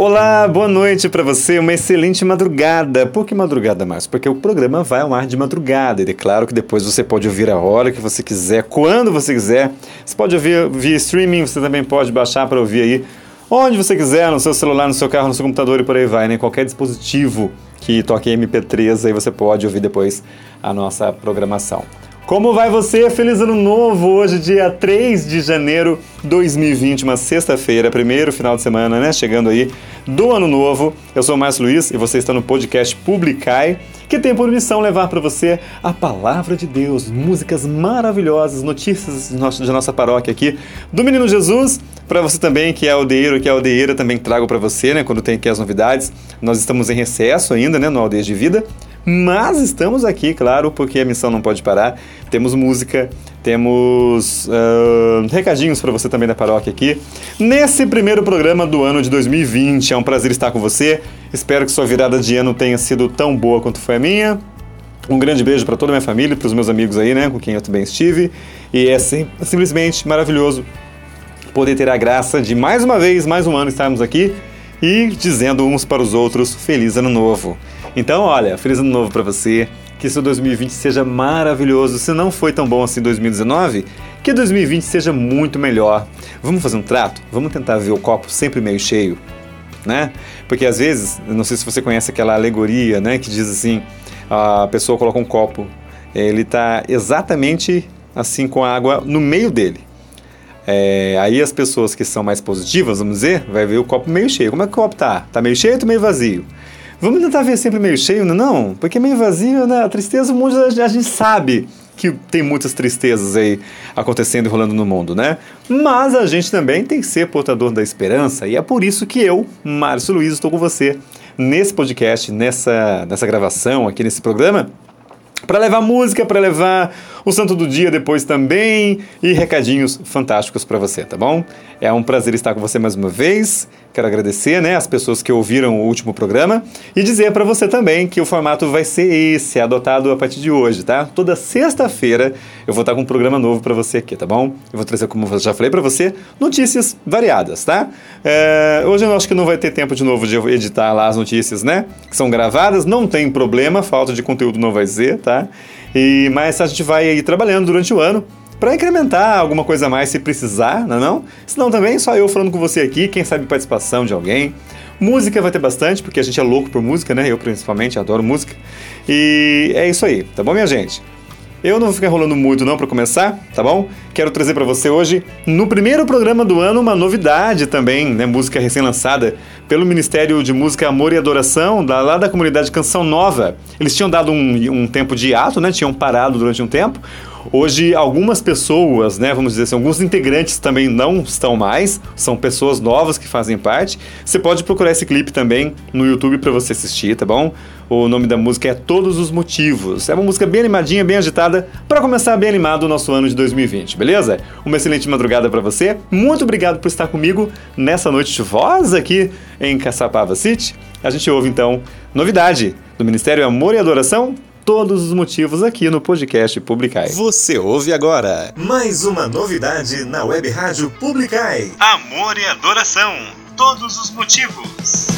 Olá, boa noite para você, uma excelente madrugada. Por que madrugada mais? Porque o programa vai ao ar de madrugada e é claro que depois você pode ouvir a hora que você quiser, quando você quiser. Você pode ouvir via streaming, você também pode baixar para ouvir aí onde você quiser, no seu celular, no seu carro, no seu computador e por aí vai, né? Qualquer dispositivo que toque MP3, aí você pode ouvir depois a nossa programação. Como vai você? Feliz Ano Novo! Hoje, dia 3 de janeiro de 2020, uma sexta-feira, primeiro final de semana, né? Chegando aí do Ano Novo. Eu sou o Márcio Luiz e você está no podcast Publicai, que tem por missão levar para você a palavra de Deus, músicas maravilhosas, notícias de nossa paróquia aqui, do Menino Jesus. Para você também, que é aldeiro, que é aldeira, também trago para você, né? Quando tem aqui as novidades. Nós estamos em recesso ainda, né? No Aldeias de Vida. Mas estamos aqui, claro, porque a missão não pode parar. Temos música, temos uh, recadinhos para você também da paróquia aqui. Nesse primeiro programa do ano de 2020, é um prazer estar com você. Espero que sua virada de ano tenha sido tão boa quanto foi a minha. Um grande beijo para toda a minha família, para os meus amigos aí, né, com quem eu também estive. E é sim, simplesmente maravilhoso poder ter a graça de mais uma vez, mais um ano estarmos aqui e dizendo uns para os outros feliz ano novo. Então, olha, feliz ano novo para você. Que seu 2020 seja maravilhoso. Se não foi tão bom assim 2019, que 2020 seja muito melhor. Vamos fazer um trato? Vamos tentar ver o copo sempre meio cheio, né? Porque às vezes, não sei se você conhece aquela alegoria, né, que diz assim, a pessoa coloca um copo, ele está exatamente assim com a água no meio dele. É, aí as pessoas que são mais positivas, vamos dizer, vai ver o copo meio cheio. Como é que o copo tá? Tá meio cheio ou tá meio vazio? Vamos tentar ver sempre meio cheio, não? É não? Porque meio vazio, né? A tristeza, o mundo a gente sabe que tem muitas tristezas aí acontecendo e rolando no mundo, né? Mas a gente também tem que ser portador da esperança e é por isso que eu, Márcio Luiz, estou com você nesse podcast, nessa, nessa gravação aqui nesse programa, para levar música, para levar o Santo do Dia depois também e recadinhos fantásticos para você, tá bom? É um prazer estar com você mais uma vez. Quero agradecer, né, as pessoas que ouviram o último programa e dizer para você também que o formato vai ser esse, adotado a partir de hoje, tá? Toda sexta-feira eu vou estar com um programa novo para você aqui, tá bom? Eu vou trazer, como eu já falei para você, notícias variadas, tá? É, hoje eu acho que não vai ter tempo de novo de editar lá as notícias, né? Que são gravadas, não tem problema, falta de conteúdo não vai ser, tá? E, mas a gente vai aí trabalhando durante o ano para incrementar alguma coisa a mais se precisar, não é não? Senão também só eu falando com você aqui, quem sabe participação de alguém. Música vai ter bastante, porque a gente é louco por música, né? Eu principalmente adoro música. E é isso aí, tá bom, minha gente? Eu não vou ficar rolando muito não para começar, tá bom? Quero trazer para você hoje, no primeiro programa do ano, uma novidade também, né? Música recém-lançada pelo Ministério de Música, Amor e Adoração, lá da comunidade Canção Nova. Eles tinham dado um, um tempo de ato, né? Tinham parado durante um tempo. Hoje, algumas pessoas, né, vamos dizer assim, alguns integrantes também não estão mais, são pessoas novas que fazem parte. Você pode procurar esse clipe também no YouTube para você assistir, tá bom? O nome da música é Todos os Motivos. É uma música bem animadinha, bem agitada, para começar bem animado o nosso ano de 2020, beleza? Uma excelente madrugada para você. Muito obrigado por estar comigo nessa noite chuvosa aqui em Caçapava City. A gente ouve então novidade do Ministério Amor e Adoração todos os motivos aqui no podcast Publicai. Você ouve agora mais uma novidade na web rádio Publicai. Amor e adoração, todos os motivos.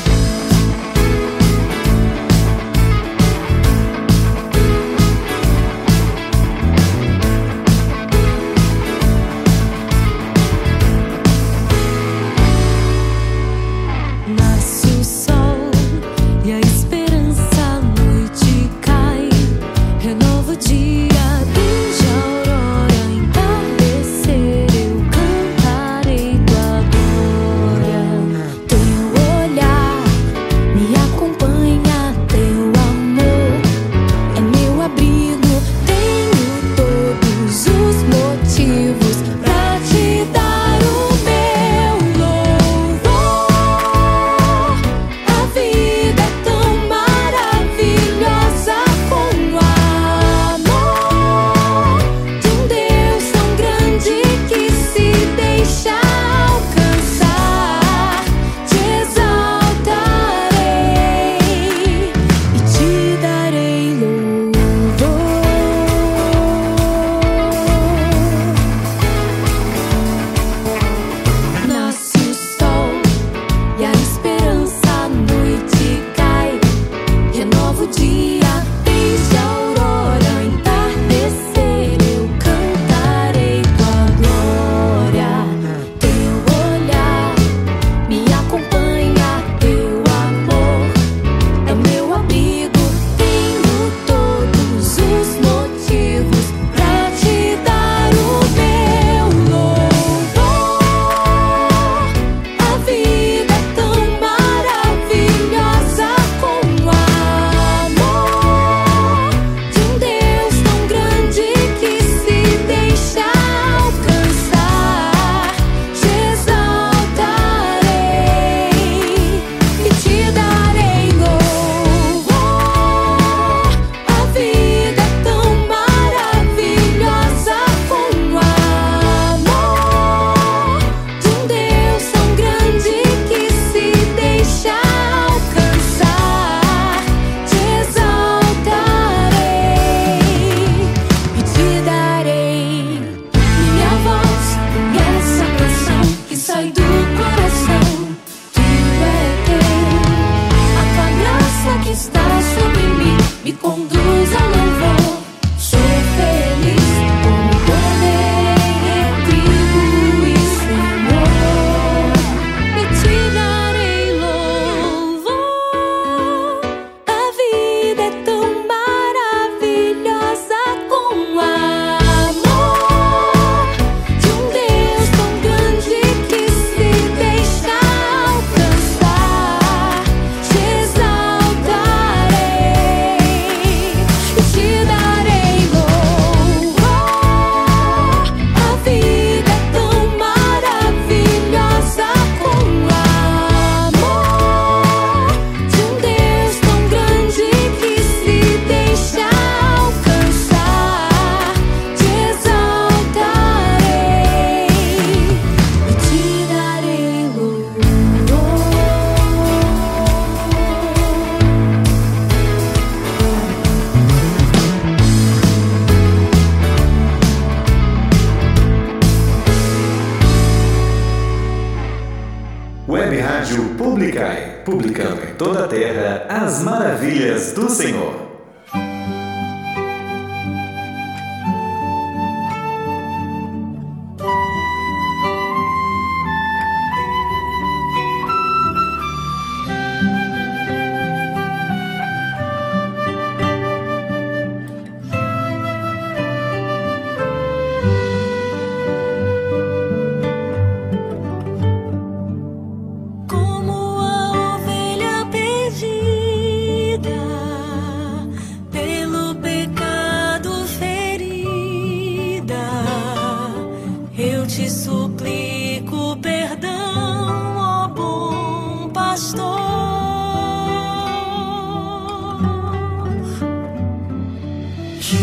está sobre mim me conduz a louvor. Sou feliz. Jesus.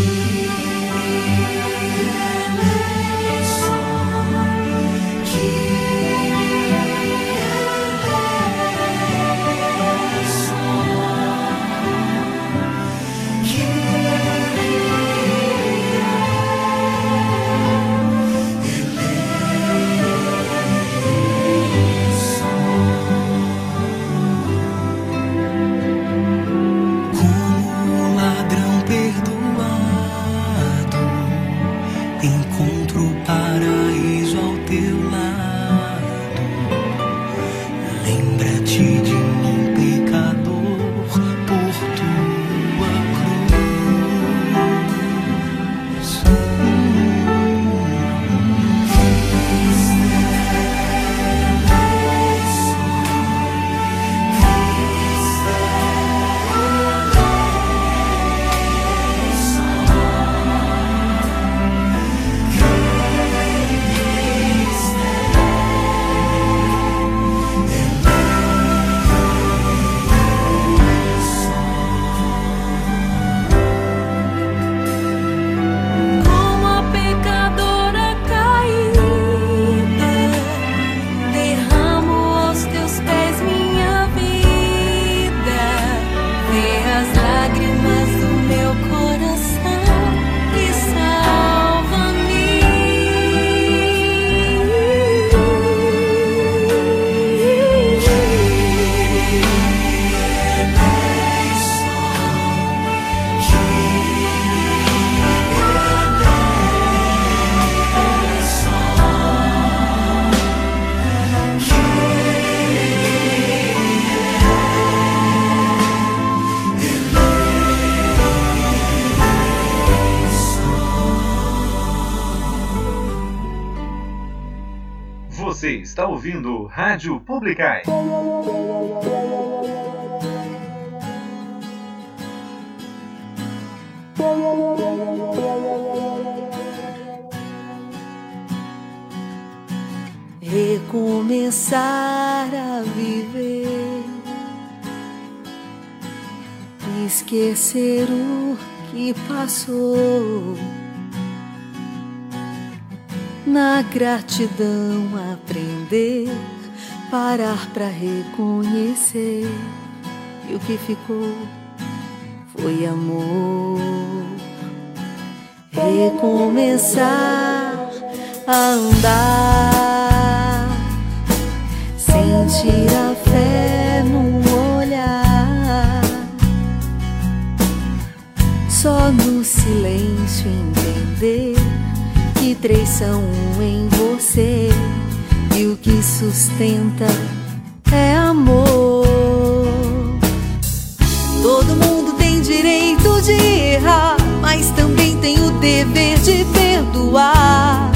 Rádio Publicai. Recomeçar a viver, esquecer o que passou. Na gratidão aprender, parar para reconhecer e o que ficou foi amor. Recomeçar a andar, sentir a fé no olhar. Só no silêncio entender que três são um em você e o que sustenta é amor. Todo mundo tem direito de errar, mas também tem o dever de perdoar,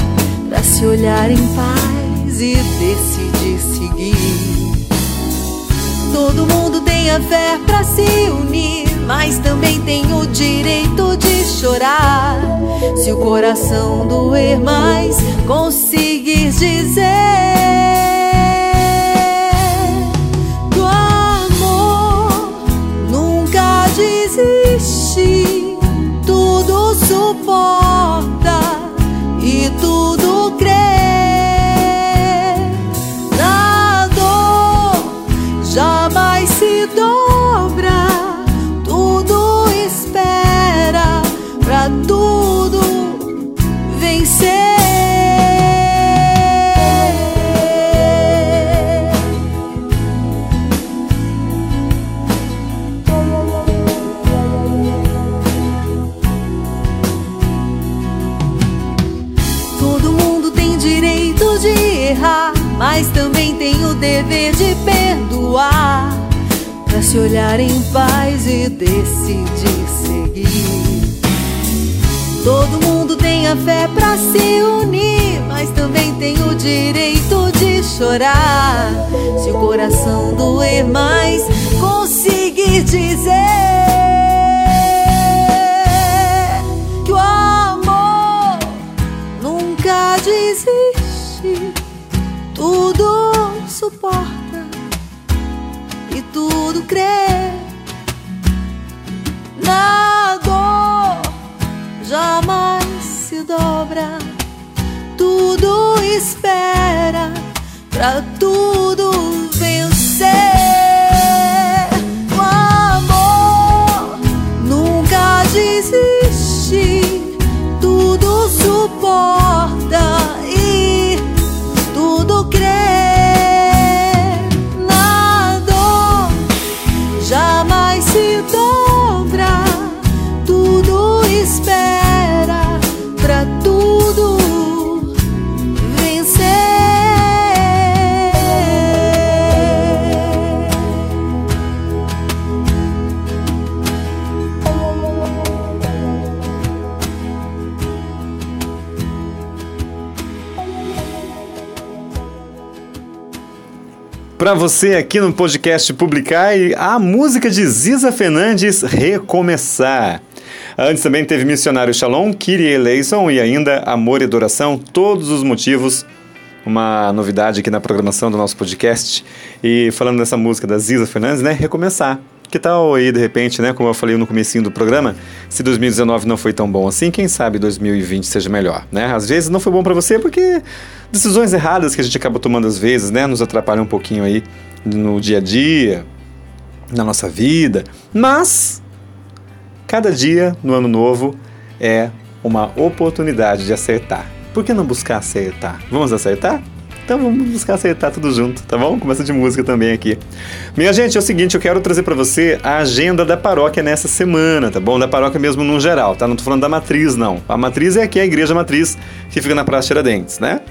para se olhar em paz e decidir seguir. Todo mundo tem a fé para se unir, mas também tem o direito de chorar. Se o coração doer mais, conseguir dizer mas também tem o dever de perdoar. Pra se olhar em paz e decidir seguir. Todo mundo tem a fé pra se unir, mas também tem o direito de chorar. Se o coração doer mais, conseguir dizer que o amor nunca desiste, tudo suporta e tudo crê. Na dor jamais se dobra, tudo espera pra tudo vencer. Para você aqui no podcast Publicar a música de Ziza Fernandes Recomeçar. Antes também teve Missionário Shalom, Kyrie Eleison e ainda Amor e Adoração, todos os motivos. Uma novidade aqui na programação do nosso podcast. E falando dessa música da Ziza Fernandes, né? Recomeçar. Que tal aí, de repente, né? Como eu falei no comecinho do programa, se 2019 não foi tão bom assim, quem sabe 2020 seja melhor, né? Às vezes não foi bom para você porque decisões erradas que a gente acaba tomando às vezes, né? Nos atrapalham um pouquinho aí no dia a dia, na nossa vida. Mas cada dia no ano novo é uma oportunidade de acertar. Por que não buscar acertar? Vamos acertar? Então vamos buscar acertar tudo junto, tá bom? Começa de música também aqui. Minha gente, é o seguinte, eu quero trazer para você a agenda da paróquia nessa semana, tá bom? Da paróquia mesmo no geral, tá? Não tô falando da matriz, não. A matriz é aqui a igreja matriz que fica na Praça Tiradentes, né?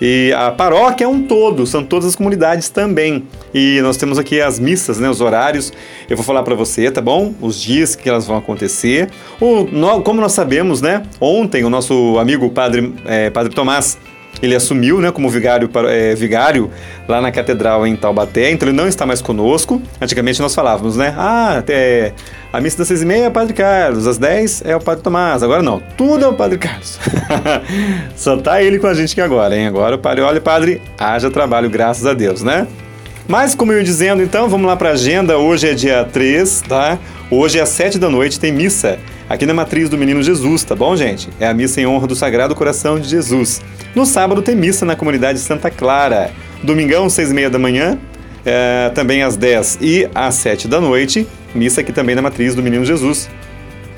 E a paróquia é um todo, são todas as comunidades também. E nós temos aqui as missas, né, os horários. Eu vou falar para você, tá bom? Os dias que elas vão acontecer. O, como nós sabemos, né? Ontem o nosso amigo Padre, é, Padre Tomás ele assumiu né, como vigário, é, vigário lá na catedral em Taubaté, então ele não está mais conosco. Antigamente nós falávamos, né? Ah, até a missa das seis e meia é o Padre Carlos, às dez é o Padre Tomás. Agora não, tudo é o Padre Carlos. Só tá ele com a gente aqui agora, hein? Agora o Padre, olha, Padre, haja trabalho, graças a Deus, né? Mas, como eu ia dizendo, então, vamos lá para a agenda. Hoje é dia 3, tá? Hoje às 7 da noite tem missa aqui na Matriz do Menino Jesus, tá bom, gente? É a missa em honra do Sagrado Coração de Jesus. No sábado tem missa na comunidade Santa Clara. Domingão, 6 e meia da manhã, é, também às 10 e às 7 da noite, missa aqui também na Matriz do Menino Jesus.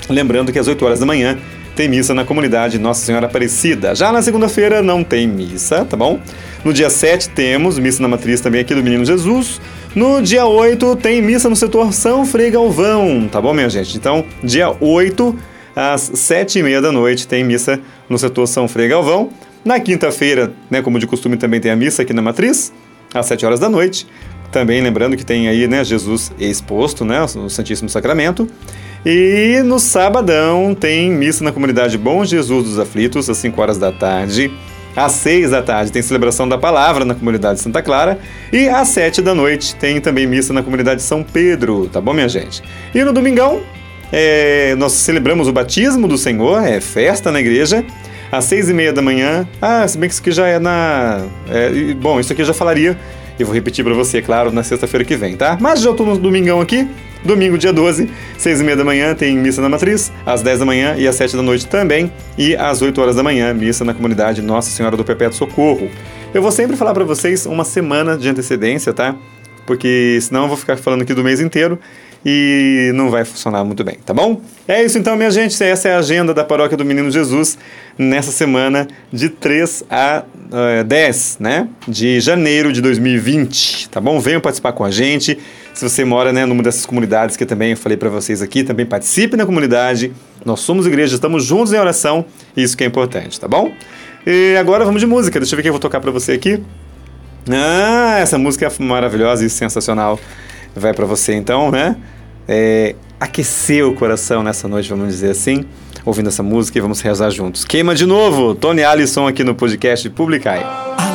Lembrando que às 8 horas da manhã tem missa na comunidade Nossa Senhora Aparecida. Já na segunda-feira não tem missa, tá bom? No dia 7 temos missa na matriz também aqui do Menino Jesus. No dia 8 tem missa no setor São Frei Galvão, tá bom, minha gente? Então, dia 8 às sete e meia da noite tem missa no setor São Frei Galvão. Na quinta-feira, né, como de costume, também tem a missa aqui na Matriz, às sete horas da noite. Também lembrando que tem aí, né, Jesus exposto, né, o Santíssimo Sacramento. E no sabadão tem missa na comunidade Bom Jesus dos Aflitos, às 5 horas da tarde. Às 6 da tarde tem celebração da palavra na comunidade Santa Clara. E às 7 da noite tem também missa na comunidade São Pedro, tá bom, minha gente? E no domingão, é, nós celebramos o batismo do Senhor, é festa na igreja, às seis e meia da manhã. Ah, se bem que isso aqui já é na. É, bom, isso aqui eu já falaria. Eu vou repetir para você, claro, na sexta-feira que vem, tá? Mas já estou no domingão aqui. Domingo, dia 12, seis e meia da manhã, tem missa na Matriz, às 10 da manhã e às 7 da noite também, e às 8 horas da manhã, missa na comunidade Nossa Senhora do Perpétuo Socorro. Eu vou sempre falar para vocês uma semana de antecedência, tá? Porque senão eu vou ficar falando aqui do mês inteiro e não vai funcionar muito bem, tá bom? É isso então, minha gente. Essa é a agenda da Paróquia do Menino Jesus nessa semana de 3 a uh, eh, 10, né? De janeiro de 2020, tá bom? Venham participar com a gente. Se você mora né, numa dessas comunidades que eu também falei para vocês aqui, também participe na comunidade. Nós somos igreja, estamos juntos em oração, isso que é importante, tá bom? E agora vamos de música. Deixa eu ver quem eu vou tocar para você aqui. Ah, essa música é maravilhosa e sensacional. Vai para você então, né? É, aquecer o coração nessa noite, vamos dizer assim, ouvindo essa música e vamos rezar juntos. Queima de novo, Tony Alisson aqui no podcast Publicai.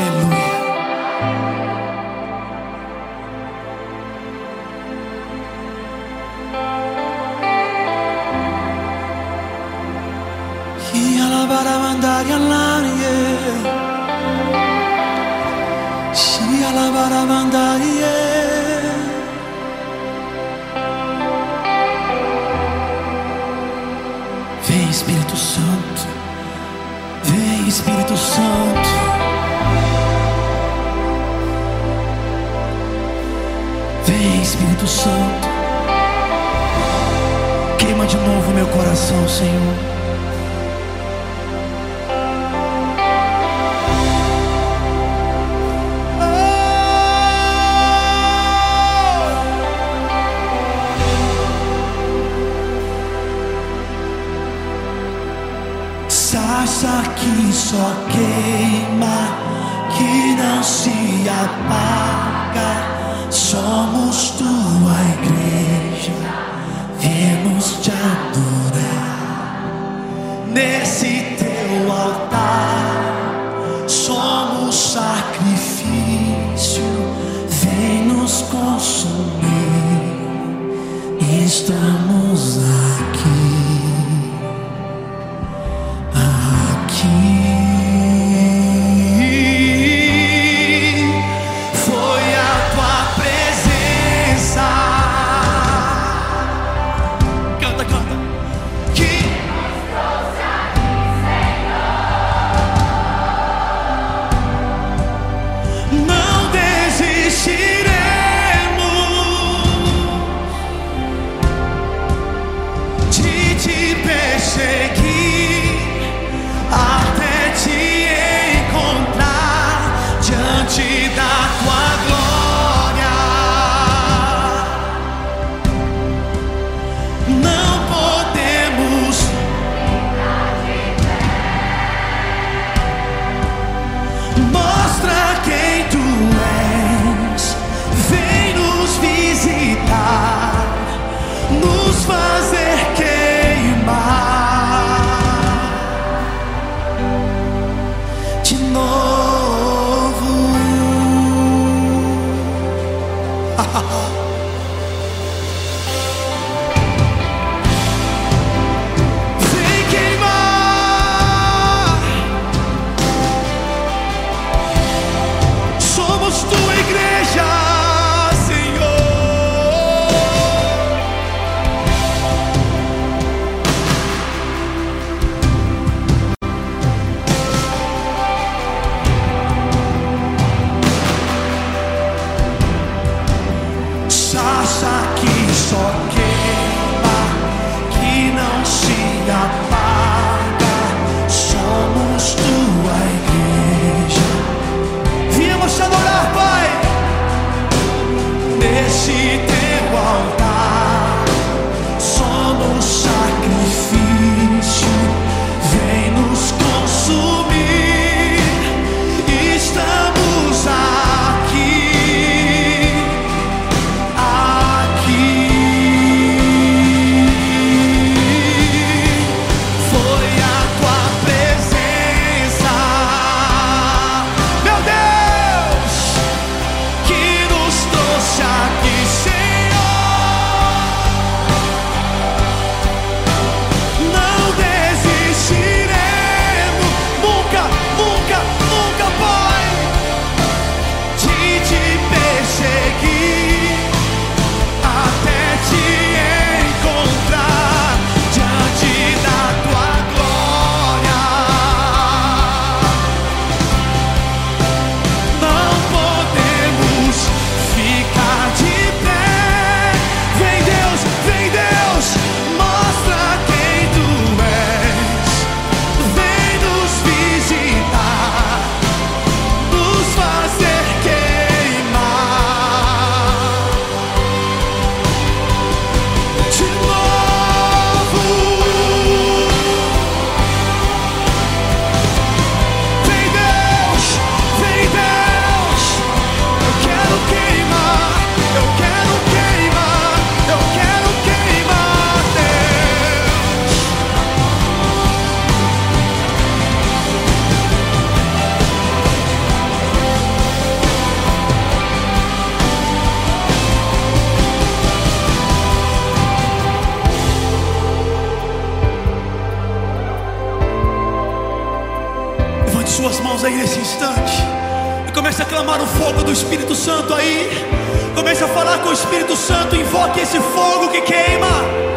Falar com o Espírito Santo. Invoque esse fogo que queima.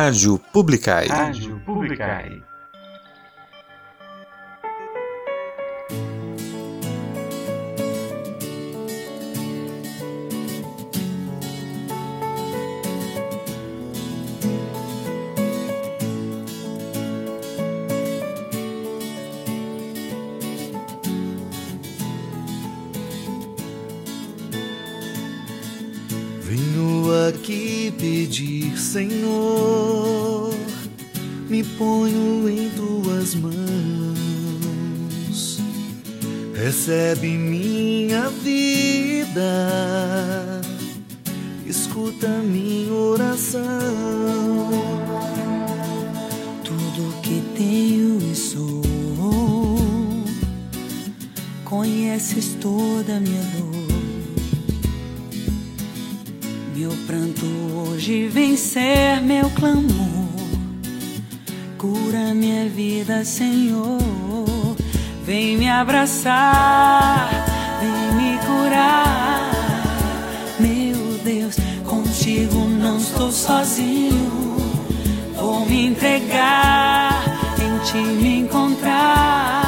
Rádio Publicai. Rádio Publicai. Meu pranto hoje vem ser meu clamor. Cura minha vida, Senhor. Vem me abraçar, vem me curar. Meu Deus, contigo não estou sozinho. Vou me entregar, em ti me encontrar.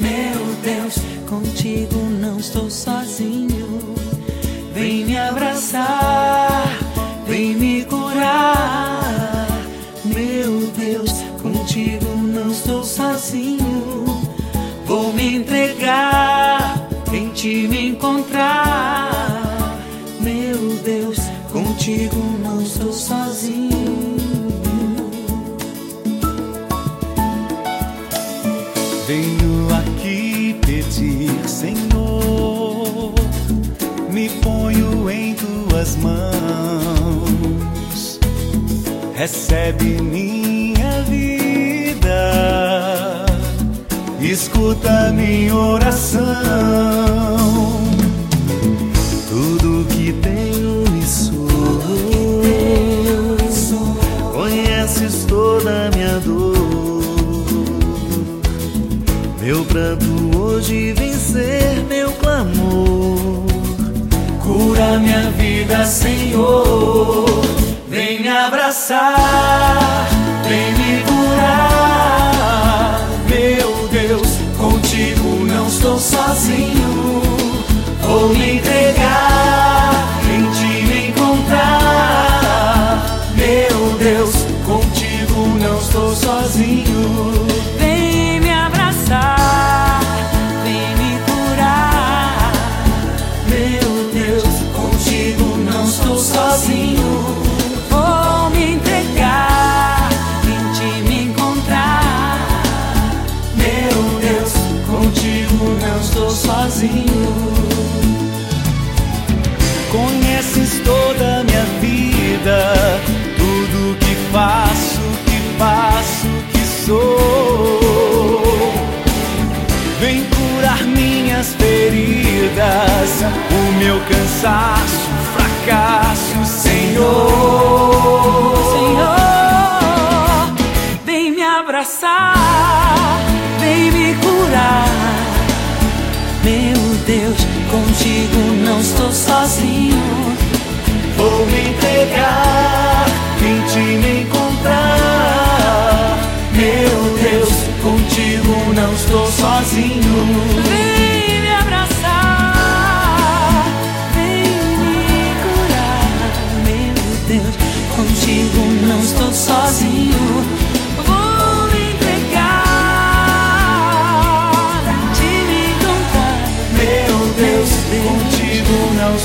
Meu Deus, contigo não estou sozinho. Vem me abraçar, vem me curar. Meu Deus, contigo não estou sozinho. Vou me entregar, em ti me encontrar. Recebe minha vida, escuta minha oração. Tudo que tenho e sou, conheces toda minha dor. Meu pranto hoje vem ser meu clamor. Cura minha vida, Senhor. Me abraçar, vem me curar. Meu Deus, contigo não estou sozinho. Vou me entregar, em ti me encontrar. Meu Deus, contigo não estou sozinho. Não estou sozinho. Conheces toda a minha vida, tudo que faço, que faço, que sou. Vem curar minhas feridas, o meu cansaço, fracasso, Senhor. estou sozinho. Vou me entregar, vim te encontrar. Meu Deus, contigo não estou sozinho. Vem me abraçar, vem me curar. Meu Deus, contigo não estou sozinho.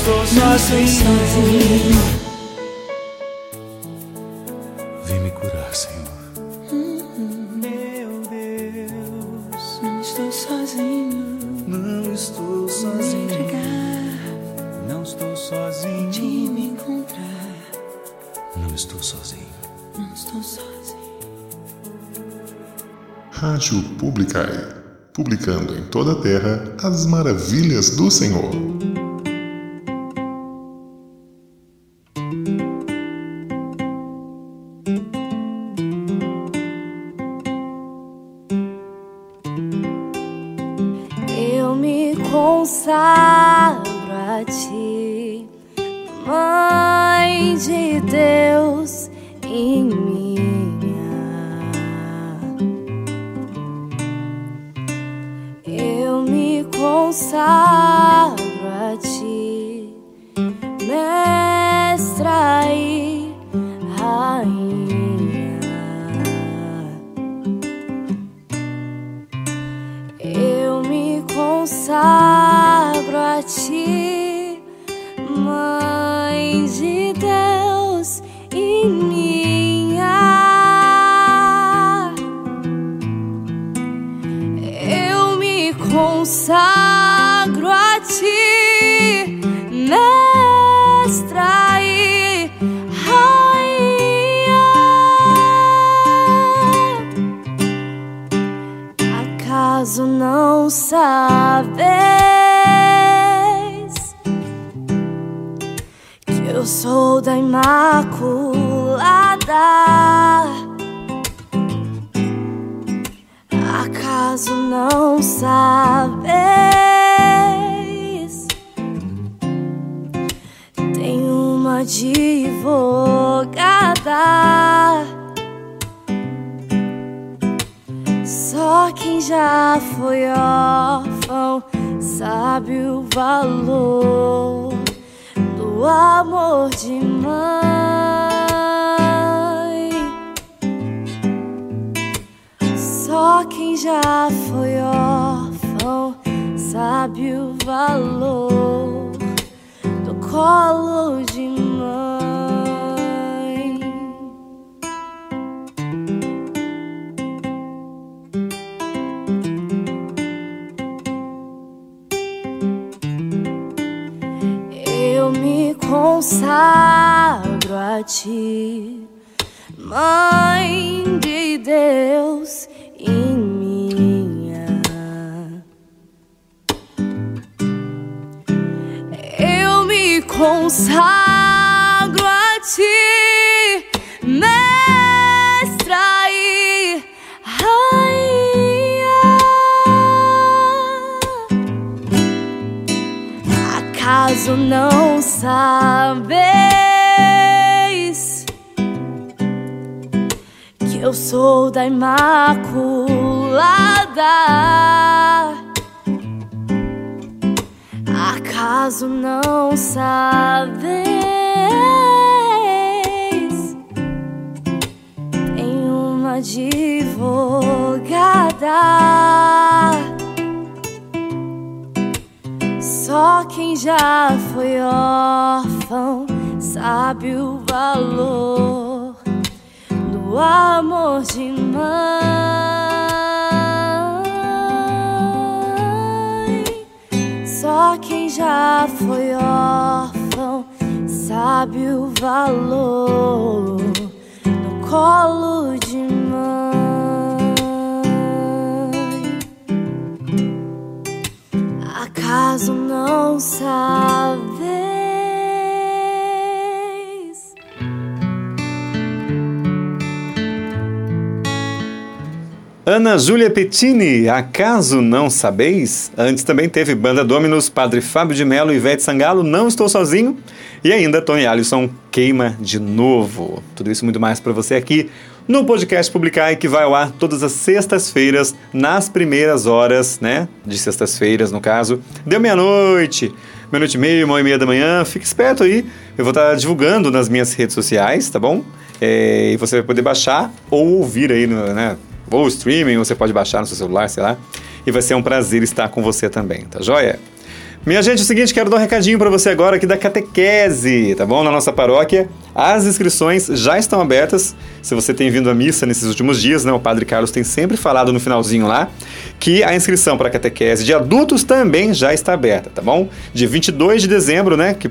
Estou não estou sozinho. sozinho. Vem me curar, Senhor. Meu Deus, Não estou sozinho. não estou Me sozinho. entregar, Não estou sozinho. me encontrar, Não estou sozinho. não estou sozinho. Rádio Publicae, publicando em toda a terra as maravilhas do Senhor. man. Sou da Imaculada? Acaso não sabes? Tem uma advogada. Só quem já foi órfão sabe o valor amor de mãe. Só quem já foi órfão sabe o valor do colo de mãe. Consagro a ti, Mãe de Deus e minha. Eu me consagro a ti, Acaso não sabes que eu sou da Imaculada? Acaso não sabes? Tem uma advogada. Só quem já foi órfão sabe o valor do amor de mãe. Só quem já foi órfão sabe o valor do colo de mãe. Acaso não sabes? Ana Júlia Pettini, acaso não sabeis? Antes também teve Banda Dominus, Padre Fábio de Mello e Ivete Sangalo, Não Estou Sozinho. E ainda Tony Alisson, Queima de Novo. Tudo isso muito mais para você aqui no podcast Publicar, que vai ao ar todas as sextas-feiras, nas primeiras horas, né? De sextas-feiras, no caso. Deu meia-noite, meia-noite e meia, uma e meia da manhã. Fique esperto aí. Eu vou estar divulgando nas minhas redes sociais, tá bom? É, e você vai poder baixar ou ouvir aí, né? Ou streaming, você pode baixar no seu celular, sei lá. E vai ser um prazer estar com você também, tá joia? Minha gente, é o seguinte, quero dar um recadinho para você agora aqui da catequese, tá bom? Na nossa paróquia, as inscrições já estão abertas. Se você tem vindo à missa nesses últimos dias, né? O Padre Carlos tem sempre falado no finalzinho lá que a inscrição para catequese de adultos também já está aberta, tá bom? De 22 de dezembro, né, que,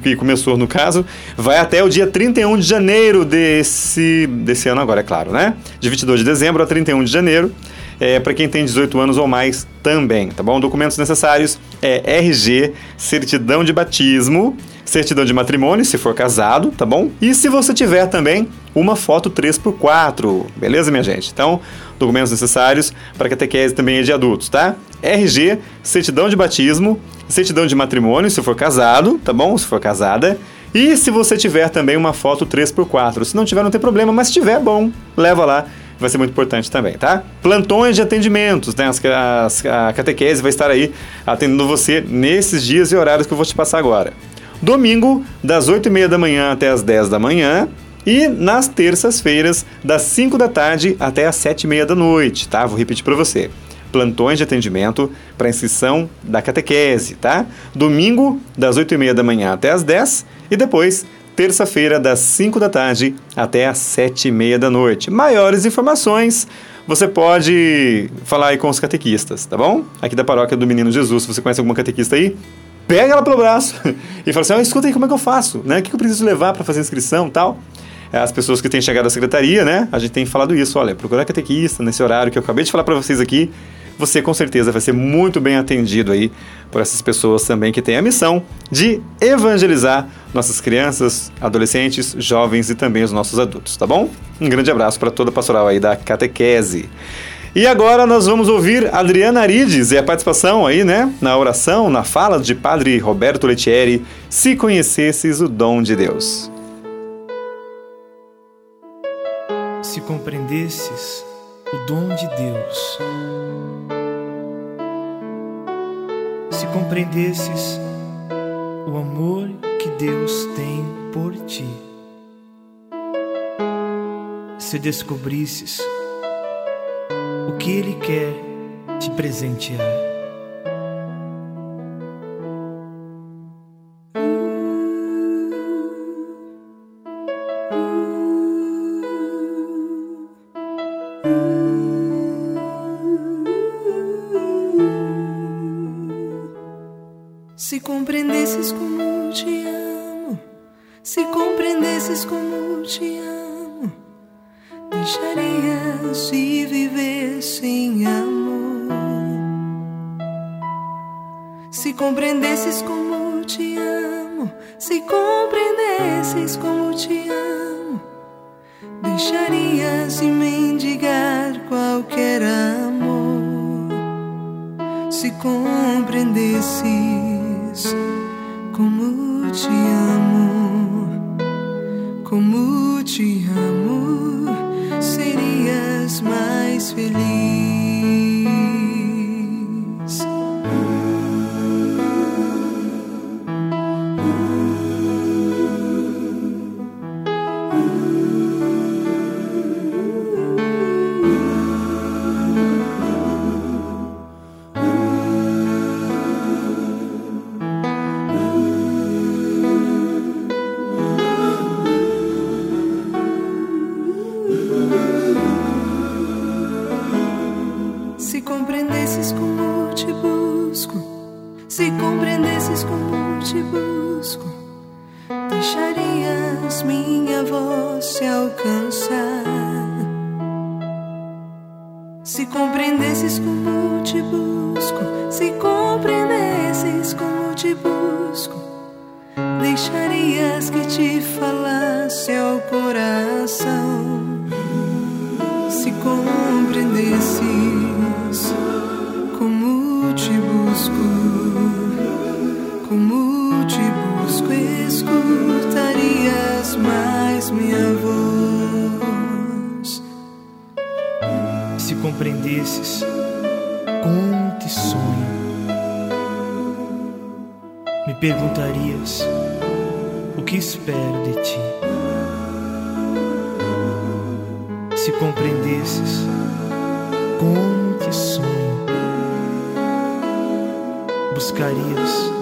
que começou no caso, vai até o dia 31 de janeiro desse desse ano agora, é claro, né? De 22 de dezembro a 31 de janeiro é, para quem tem 18 anos ou mais também, tá bom? Documentos necessários é RG, certidão de batismo, certidão de matrimônio, se for casado, tá bom? E se você tiver também uma foto 3x4, beleza, minha gente? Então, documentos necessários para catequese também é de adultos, tá? RG, certidão de batismo, certidão de matrimônio, se for casado, tá bom? Se for casada. E se você tiver também uma foto 3x4. Se não tiver, não tem problema, mas se tiver, bom, leva lá vai ser muito importante também, tá? Plantões de atendimentos, né? As, as, a catequese vai estar aí atendendo você nesses dias e horários que eu vou te passar agora. Domingo, das 8h30 da manhã até as 10 da manhã. E nas terças-feiras, das 5 da tarde até as 7h30 da noite, tá? Vou repetir para você. Plantões de atendimento para inscrição da catequese, tá? Domingo, das 8h30 da manhã até as 10 e depois terça-feira, das 5 da tarde até as 7 e meia da noite. Maiores informações você pode falar aí com os catequistas, tá bom? Aqui da paróquia do Menino Jesus, se você conhece alguma catequista aí, pega ela pelo braço e fala assim: oh, escuta aí como é que eu faço, né? O que eu preciso levar para fazer inscrição tal. É, as pessoas que têm chegado à secretaria, né? A gente tem falado isso, olha, procurar catequista nesse horário que eu acabei de falar para vocês aqui você com certeza vai ser muito bem atendido aí por essas pessoas também que têm a missão de evangelizar nossas crianças, adolescentes, jovens e também os nossos adultos, tá bom? Um grande abraço para toda a pastoral aí da catequese. E agora nós vamos ouvir Adriana Arides e a participação aí, né, na oração, na fala de Padre Roberto Lettieri, se conhecesses o dom de Deus. Se compreendesses o dom de Deus, compreendesses o amor que Deus tem por ti, se descobrisses o que Ele quer te presentear. compreendesses com te sonho. Me perguntarias o que espero de ti. Se compreendesses com te sonho, buscarias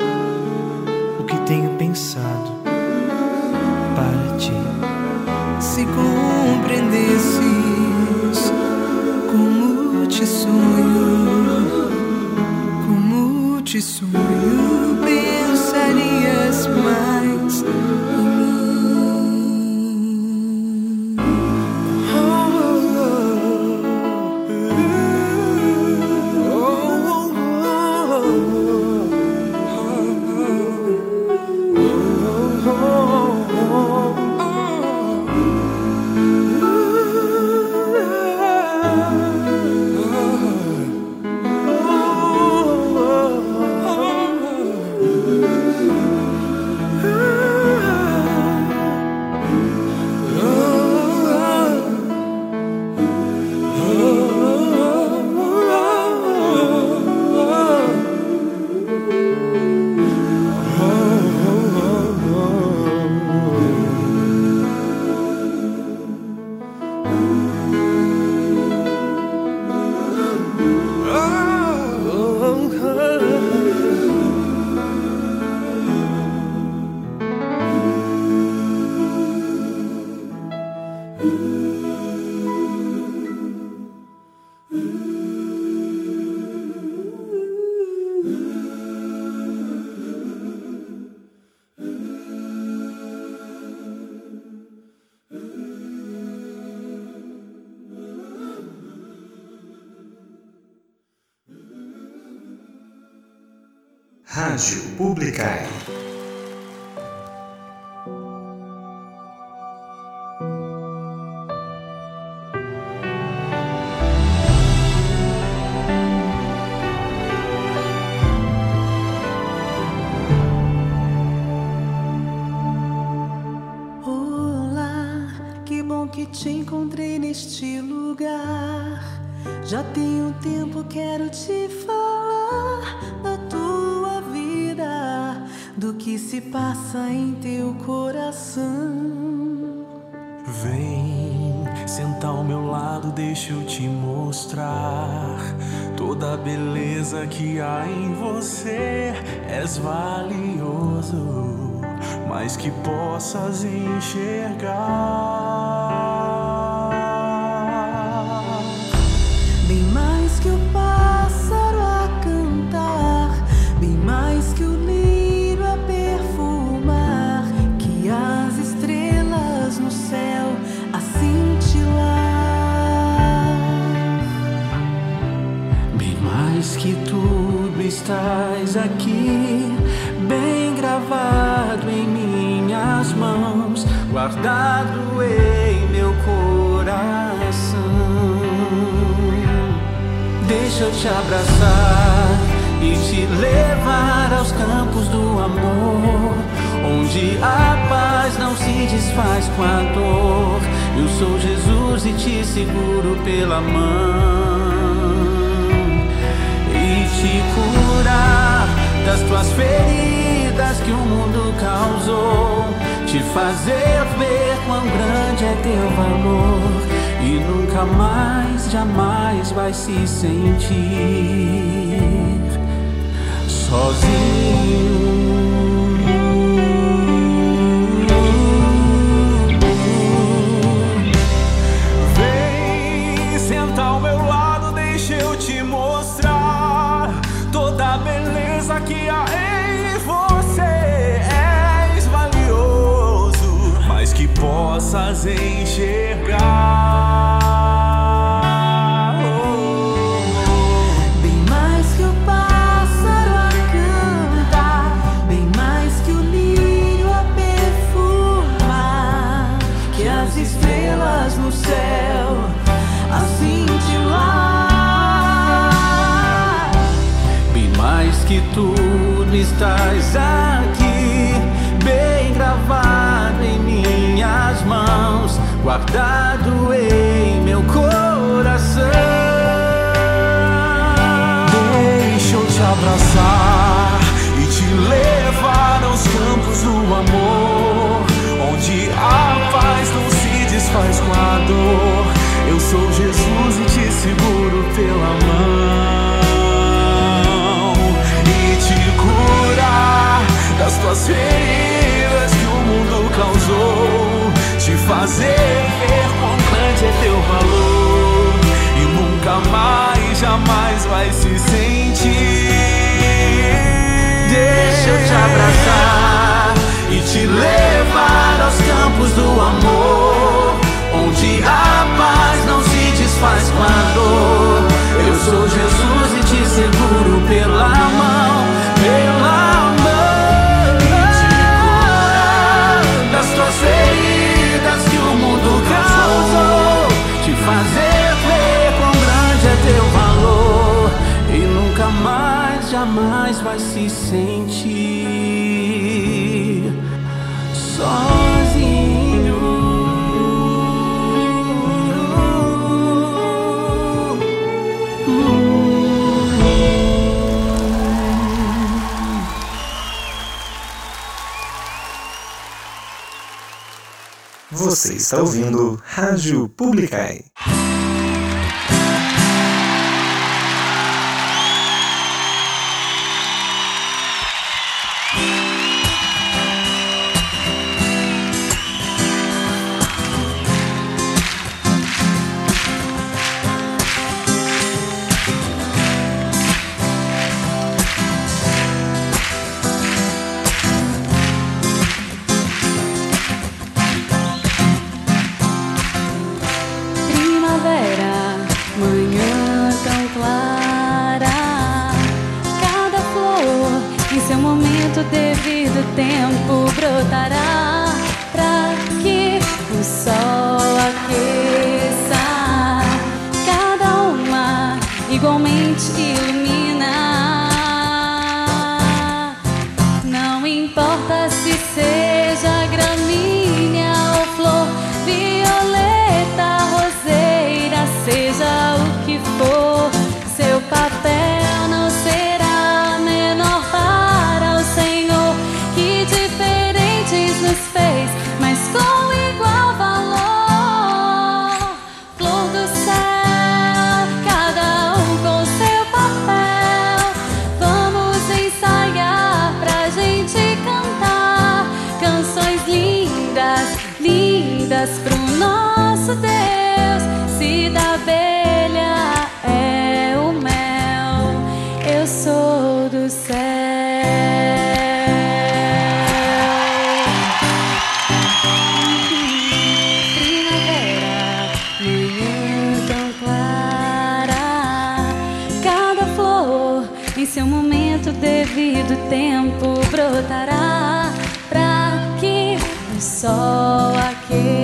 Rádio Publicai. és valioso, mas que possas enxergar. levar aos campos do amor, onde a paz não se desfaz com a dor. Eu sou Jesus e te seguro pela mão e te curar das tuas feridas que o mundo causou, te fazer ver quão grande é teu valor e nunca mais, jamais vai se sentir sozinho. Você está ouvindo Rádio Publicai. Que o sol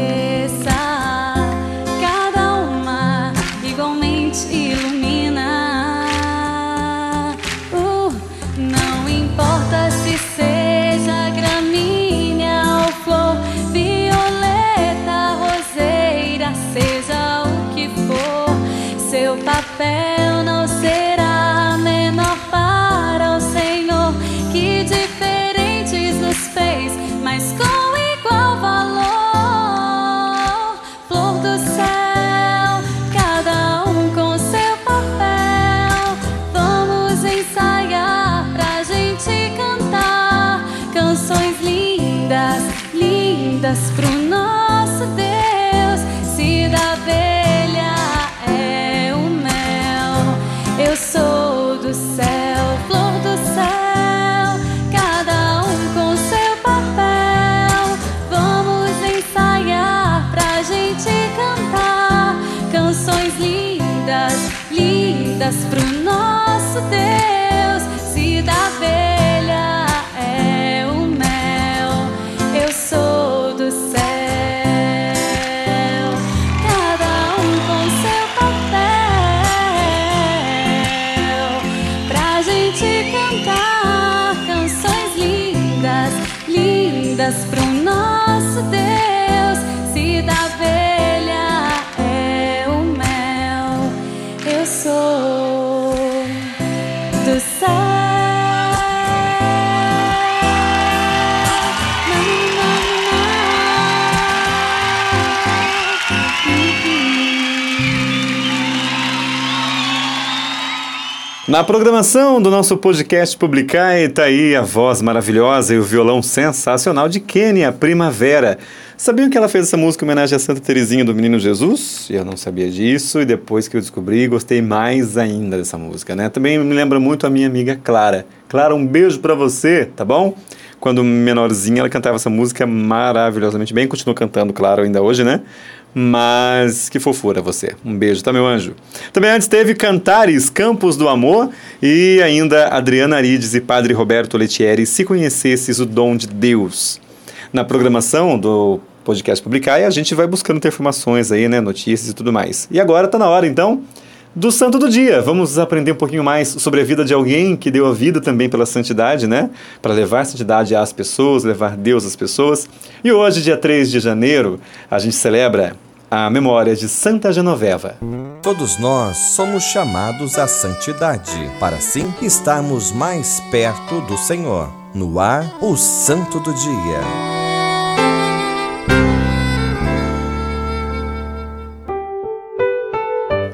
Na programação do nosso podcast Publicar está aí a voz maravilhosa e o violão sensacional de Kênia Primavera. Sabiam que ela fez essa música em homenagem a Santa Teresinha do Menino Jesus? Eu não sabia disso e depois que eu descobri, gostei mais ainda dessa música, né? Também me lembra muito a minha amiga Clara. Clara, um beijo para você, tá bom? Quando menorzinha ela cantava essa música maravilhosamente bem, continua cantando, claro, ainda hoje, né? Mas que fofura você. Um beijo, tá, meu anjo? Também antes teve Cantares, Campos do Amor e ainda Adriana Arides e Padre Roberto Letieri, Se Conhecesses o Dom de Deus. Na programação do podcast Publicar, a gente vai buscando ter informações aí, né, notícias e tudo mais. E agora tá na hora, então, do santo do dia. Vamos aprender um pouquinho mais sobre a vida de alguém que deu a vida também pela santidade, né? Para levar santidade às pessoas, levar Deus às pessoas. E hoje, dia 3 de janeiro, a gente celebra a memória de Santa Genoveva. Todos nós somos chamados à santidade, para assim estarmos mais perto do Senhor. No ar, o Santo do Dia.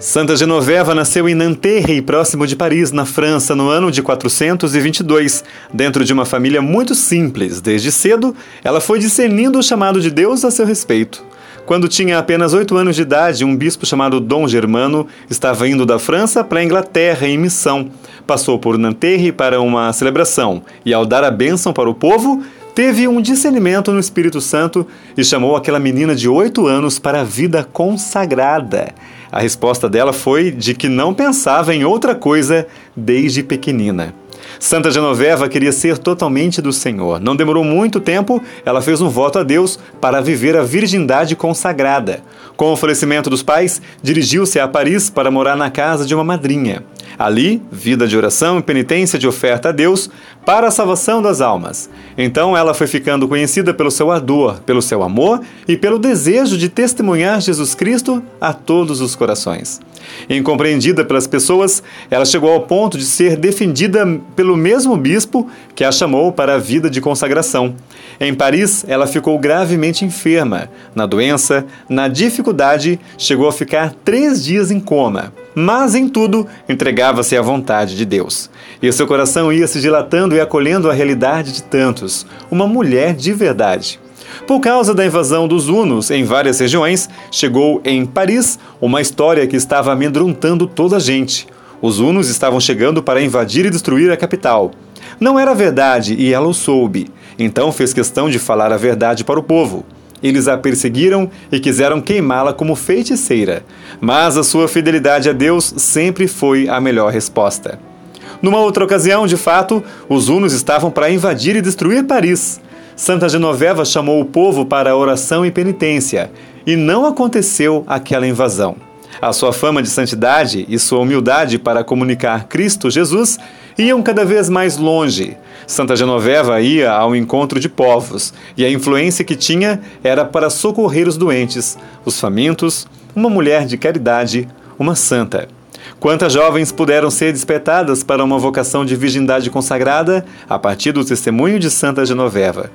Santa Genoveva nasceu em Nanterre, próximo de Paris, na França, no ano de 422, dentro de uma família muito simples. Desde cedo, ela foi discernindo o chamado de Deus a seu respeito. Quando tinha apenas oito anos de idade, um bispo chamado Dom Germano estava indo da França para a Inglaterra em missão. Passou por Nanterre para uma celebração e, ao dar a bênção para o povo, teve um discernimento no Espírito Santo e chamou aquela menina de oito anos para a vida consagrada. A resposta dela foi de que não pensava em outra coisa desde pequenina. Santa Genoveva queria ser totalmente do Senhor. Não demorou muito tempo, ela fez um voto a Deus para viver a virgindade consagrada. Com o falecimento dos pais, dirigiu-se a Paris para morar na casa de uma madrinha. Ali, vida de oração e penitência de oferta a Deus para a salvação das almas. Então ela foi ficando conhecida pelo seu ardor, pelo seu amor e pelo desejo de testemunhar Jesus Cristo a todos os corações. Incompreendida pelas pessoas, ela chegou ao ponto de ser defendida pelo mesmo bispo que a chamou para a vida de consagração. Em Paris, ela ficou gravemente enferma. Na doença, na dificuldade, chegou a ficar três dias em coma. Mas em tudo, entregava-se à vontade de Deus. E seu coração ia se dilatando e acolhendo a realidade de tantos. Uma mulher de verdade. Por causa da invasão dos hunos em várias regiões, chegou em Paris uma história que estava amedrontando toda a gente. Os hunos estavam chegando para invadir e destruir a capital. Não era verdade e ela o soube. Então fez questão de falar a verdade para o povo. Eles a perseguiram e quiseram queimá-la como feiticeira, mas a sua fidelidade a Deus sempre foi a melhor resposta. Numa outra ocasião, de fato, os hunos estavam para invadir e destruir Paris. Santa Genoveva chamou o povo para oração e penitência, e não aconteceu aquela invasão. A sua fama de santidade e sua humildade para comunicar Cristo Jesus iam cada vez mais longe. Santa Genoveva ia ao encontro de povos, e a influência que tinha era para socorrer os doentes, os famintos, uma mulher de caridade, uma santa. Quantas jovens puderam ser despertadas para uma vocação de virgindade consagrada a partir do testemunho de Santa Genoveva?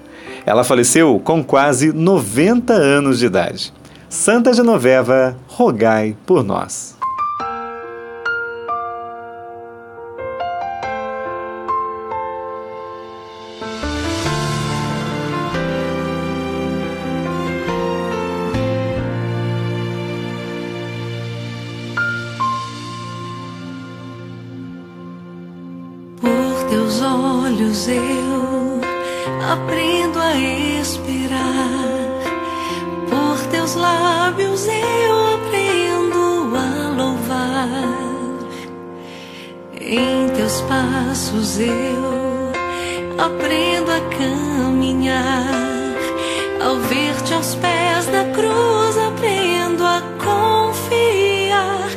Ela faleceu com quase 90 anos de idade. Santa Genoveva, rogai por nós. Teus lábios eu aprendo a louvar. Em teus passos eu aprendo a caminhar. Ao ver-te aos pés da cruz, aprendo a confiar.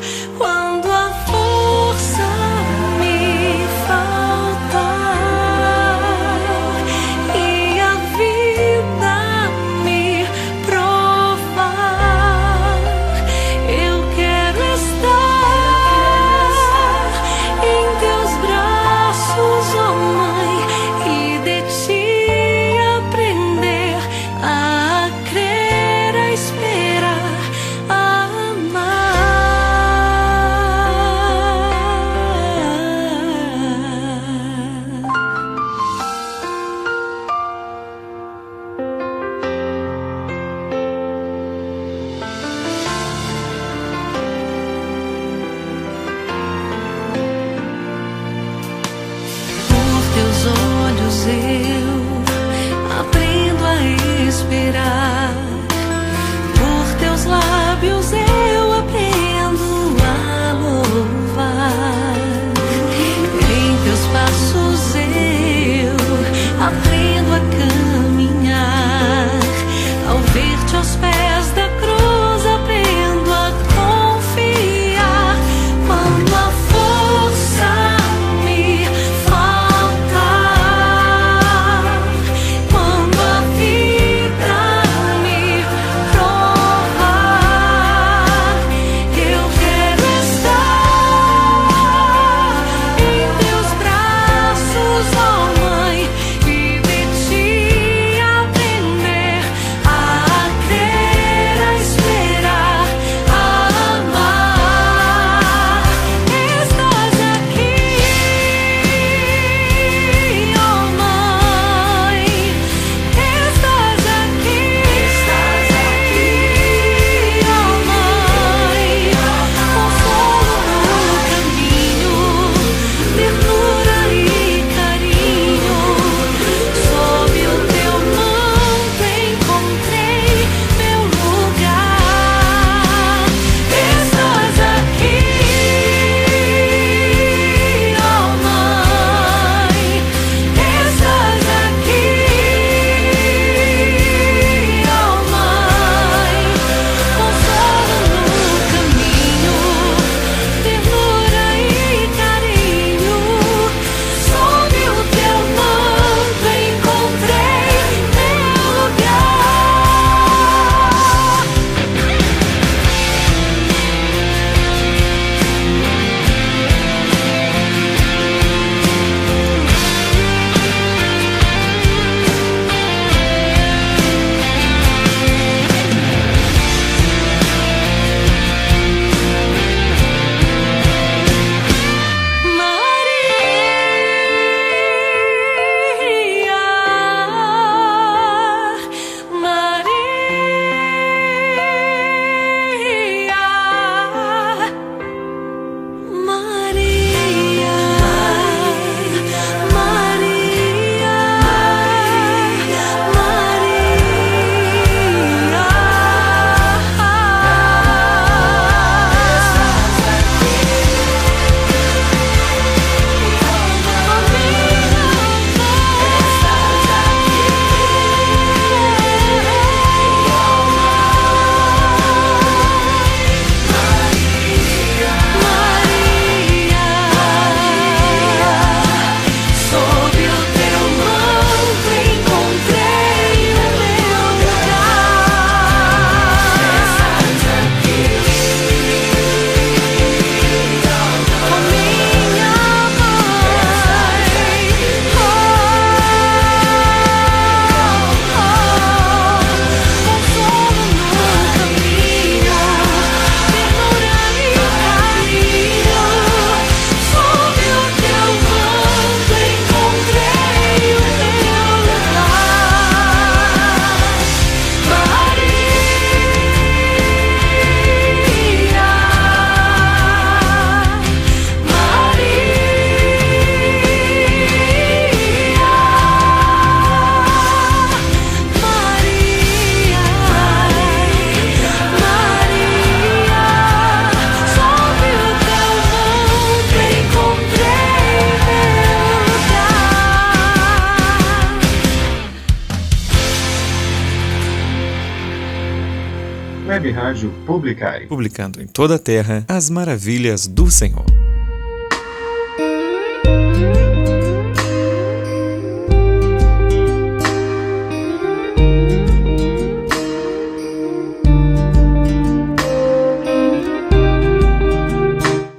Publicai. Publicando em toda a terra as maravilhas do Senhor.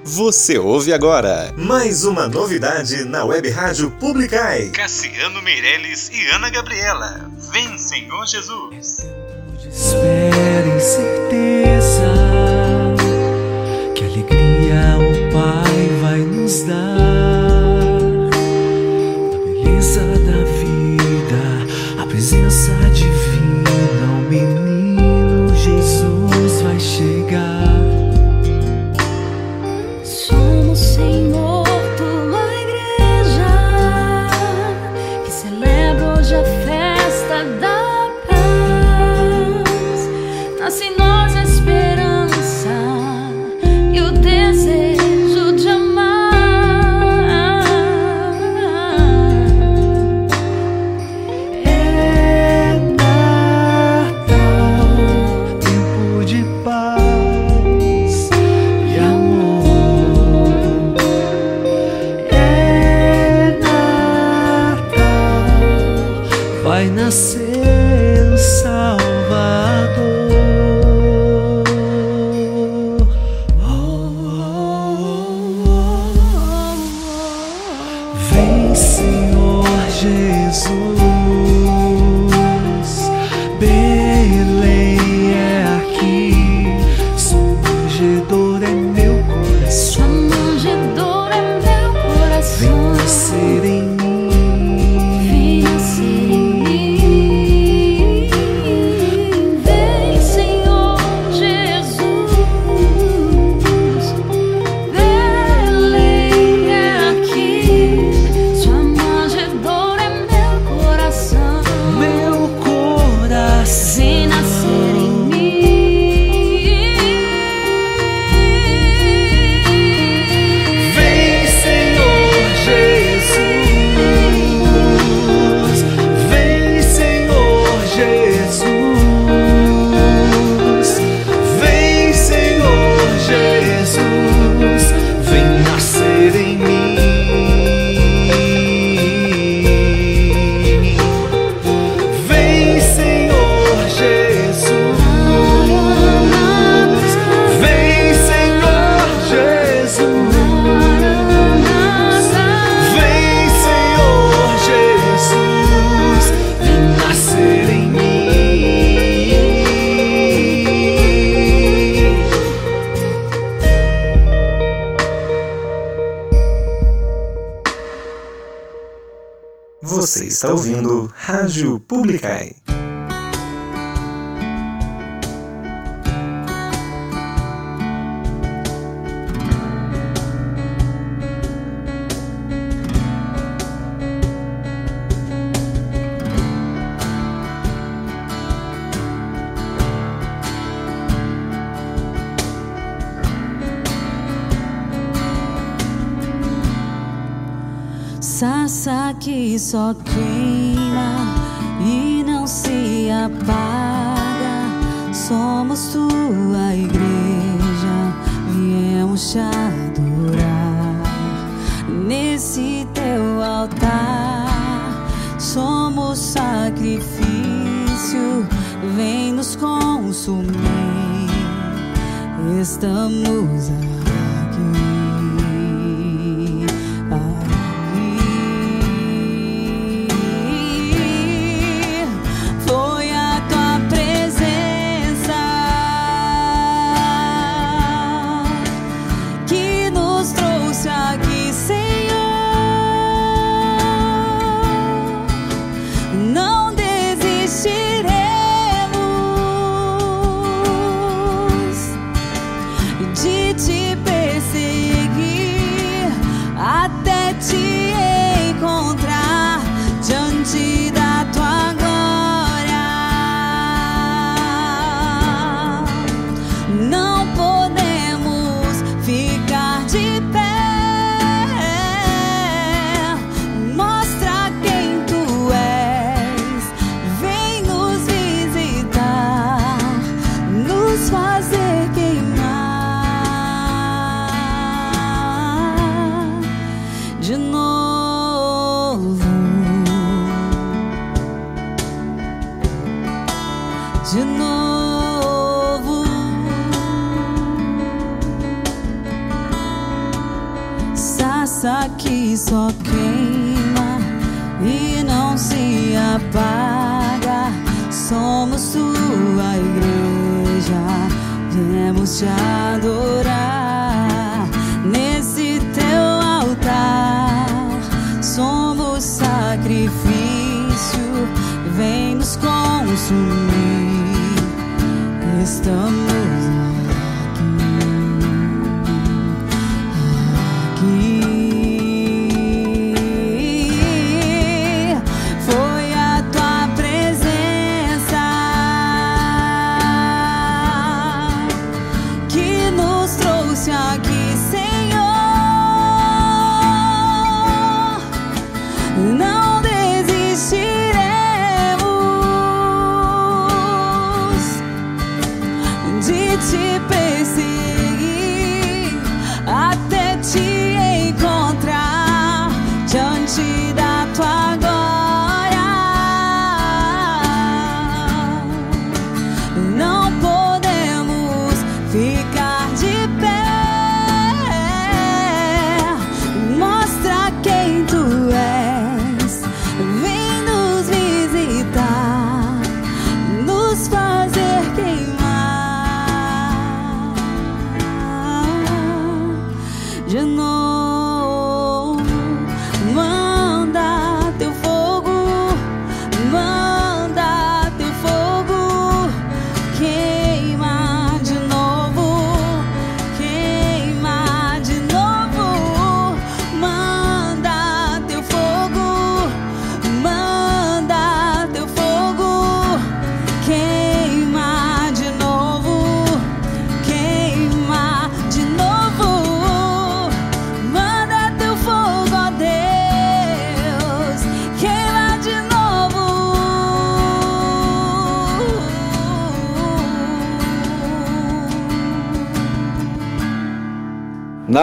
Você ouve agora mais uma novidade na Web Rádio Publicai. Cassiano Meirelles e Ana Gabriela. Vem, Senhor Jesus. Espera em certeza que alegria o Pai vai nos dar. A beleza da vida, a presença divina, o menino Sarça que só queima e não se apaga. Somos tua igreja, viemos te adorar. Nesse teu altar, somos sacrifício, vem nos consumir. Estamos aqui. Apaga. Somos tua igreja, viemos te adorar nesse teu altar. Somos sacrifício, vem nos consumir. Estamos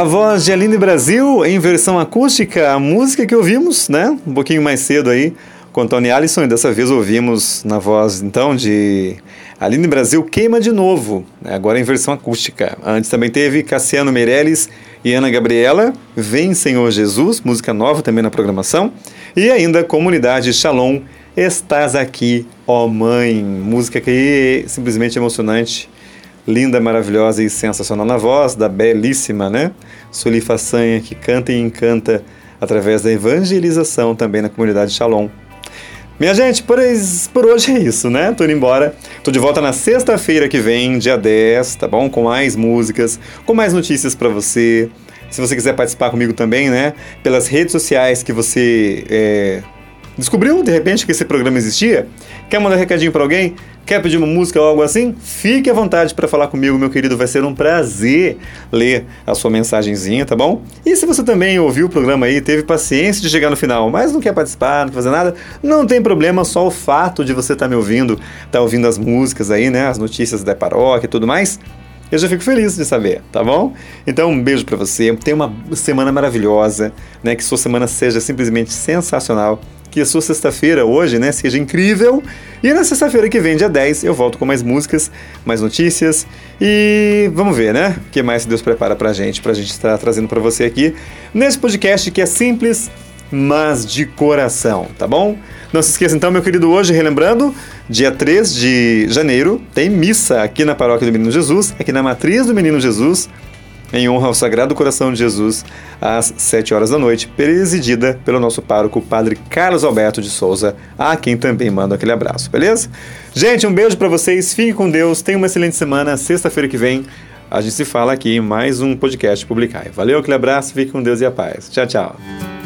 Na voz de Aline Brasil, em versão acústica, a música que ouvimos, né? Um pouquinho mais cedo aí, com Tony Allison, e dessa vez ouvimos na voz, então, de Aline Brasil, Queima de Novo, né? agora em versão acústica. Antes também teve Cassiano Meirelles e Ana Gabriela, Vem Senhor Jesus, música nova também na programação. E ainda Comunidade Shalom, Estás Aqui, ó Mãe, música que é simplesmente emocionante linda, maravilhosa e sensacional na voz da belíssima, né? Suli Façanha, que canta e encanta através da evangelização também na comunidade Shalom. Minha gente, por, por hoje é isso, né? Tô indo embora. Tô de volta na sexta-feira que vem, dia 10, tá bom? Com mais músicas, com mais notícias pra você. Se você quiser participar comigo também, né? Pelas redes sociais que você é, descobriu de repente que esse programa existia, quer mandar recadinho para alguém, quer pedir uma música ou algo assim, fique à vontade para falar comigo, meu querido, vai ser um prazer ler a sua mensagenzinha, tá bom? E se você também ouviu o programa aí, teve paciência de chegar no final, mas não quer participar, não quer fazer nada, não tem problema, só o fato de você estar me ouvindo, estar ouvindo as músicas aí, né, as notícias da paróquia e tudo mais, eu já fico feliz de saber, tá bom? Então, um beijo pra você. Tenha uma semana maravilhosa, né? Que sua semana seja simplesmente sensacional. Que a sua sexta-feira hoje, né, seja incrível. E na sexta-feira que vem, dia 10, eu volto com mais músicas, mais notícias. E vamos ver, né? O que mais Deus prepara pra gente, pra gente estar trazendo pra você aqui nesse podcast que é simples, mas de coração, tá bom? Não se esqueça então, meu querido, hoje, relembrando, dia 3 de janeiro, tem missa aqui na Paróquia do Menino Jesus, aqui na Matriz do Menino Jesus, em honra ao Sagrado Coração de Jesus, às 7 horas da noite, presidida pelo nosso pároco, Padre Carlos Alberto de Souza, a quem também mando aquele abraço, beleza? Gente, um beijo para vocês, fiquem com Deus, tenham uma excelente semana, sexta-feira que vem a gente se fala aqui em mais um podcast Publicai. Valeu, aquele abraço, fique com Deus e a paz. Tchau, tchau.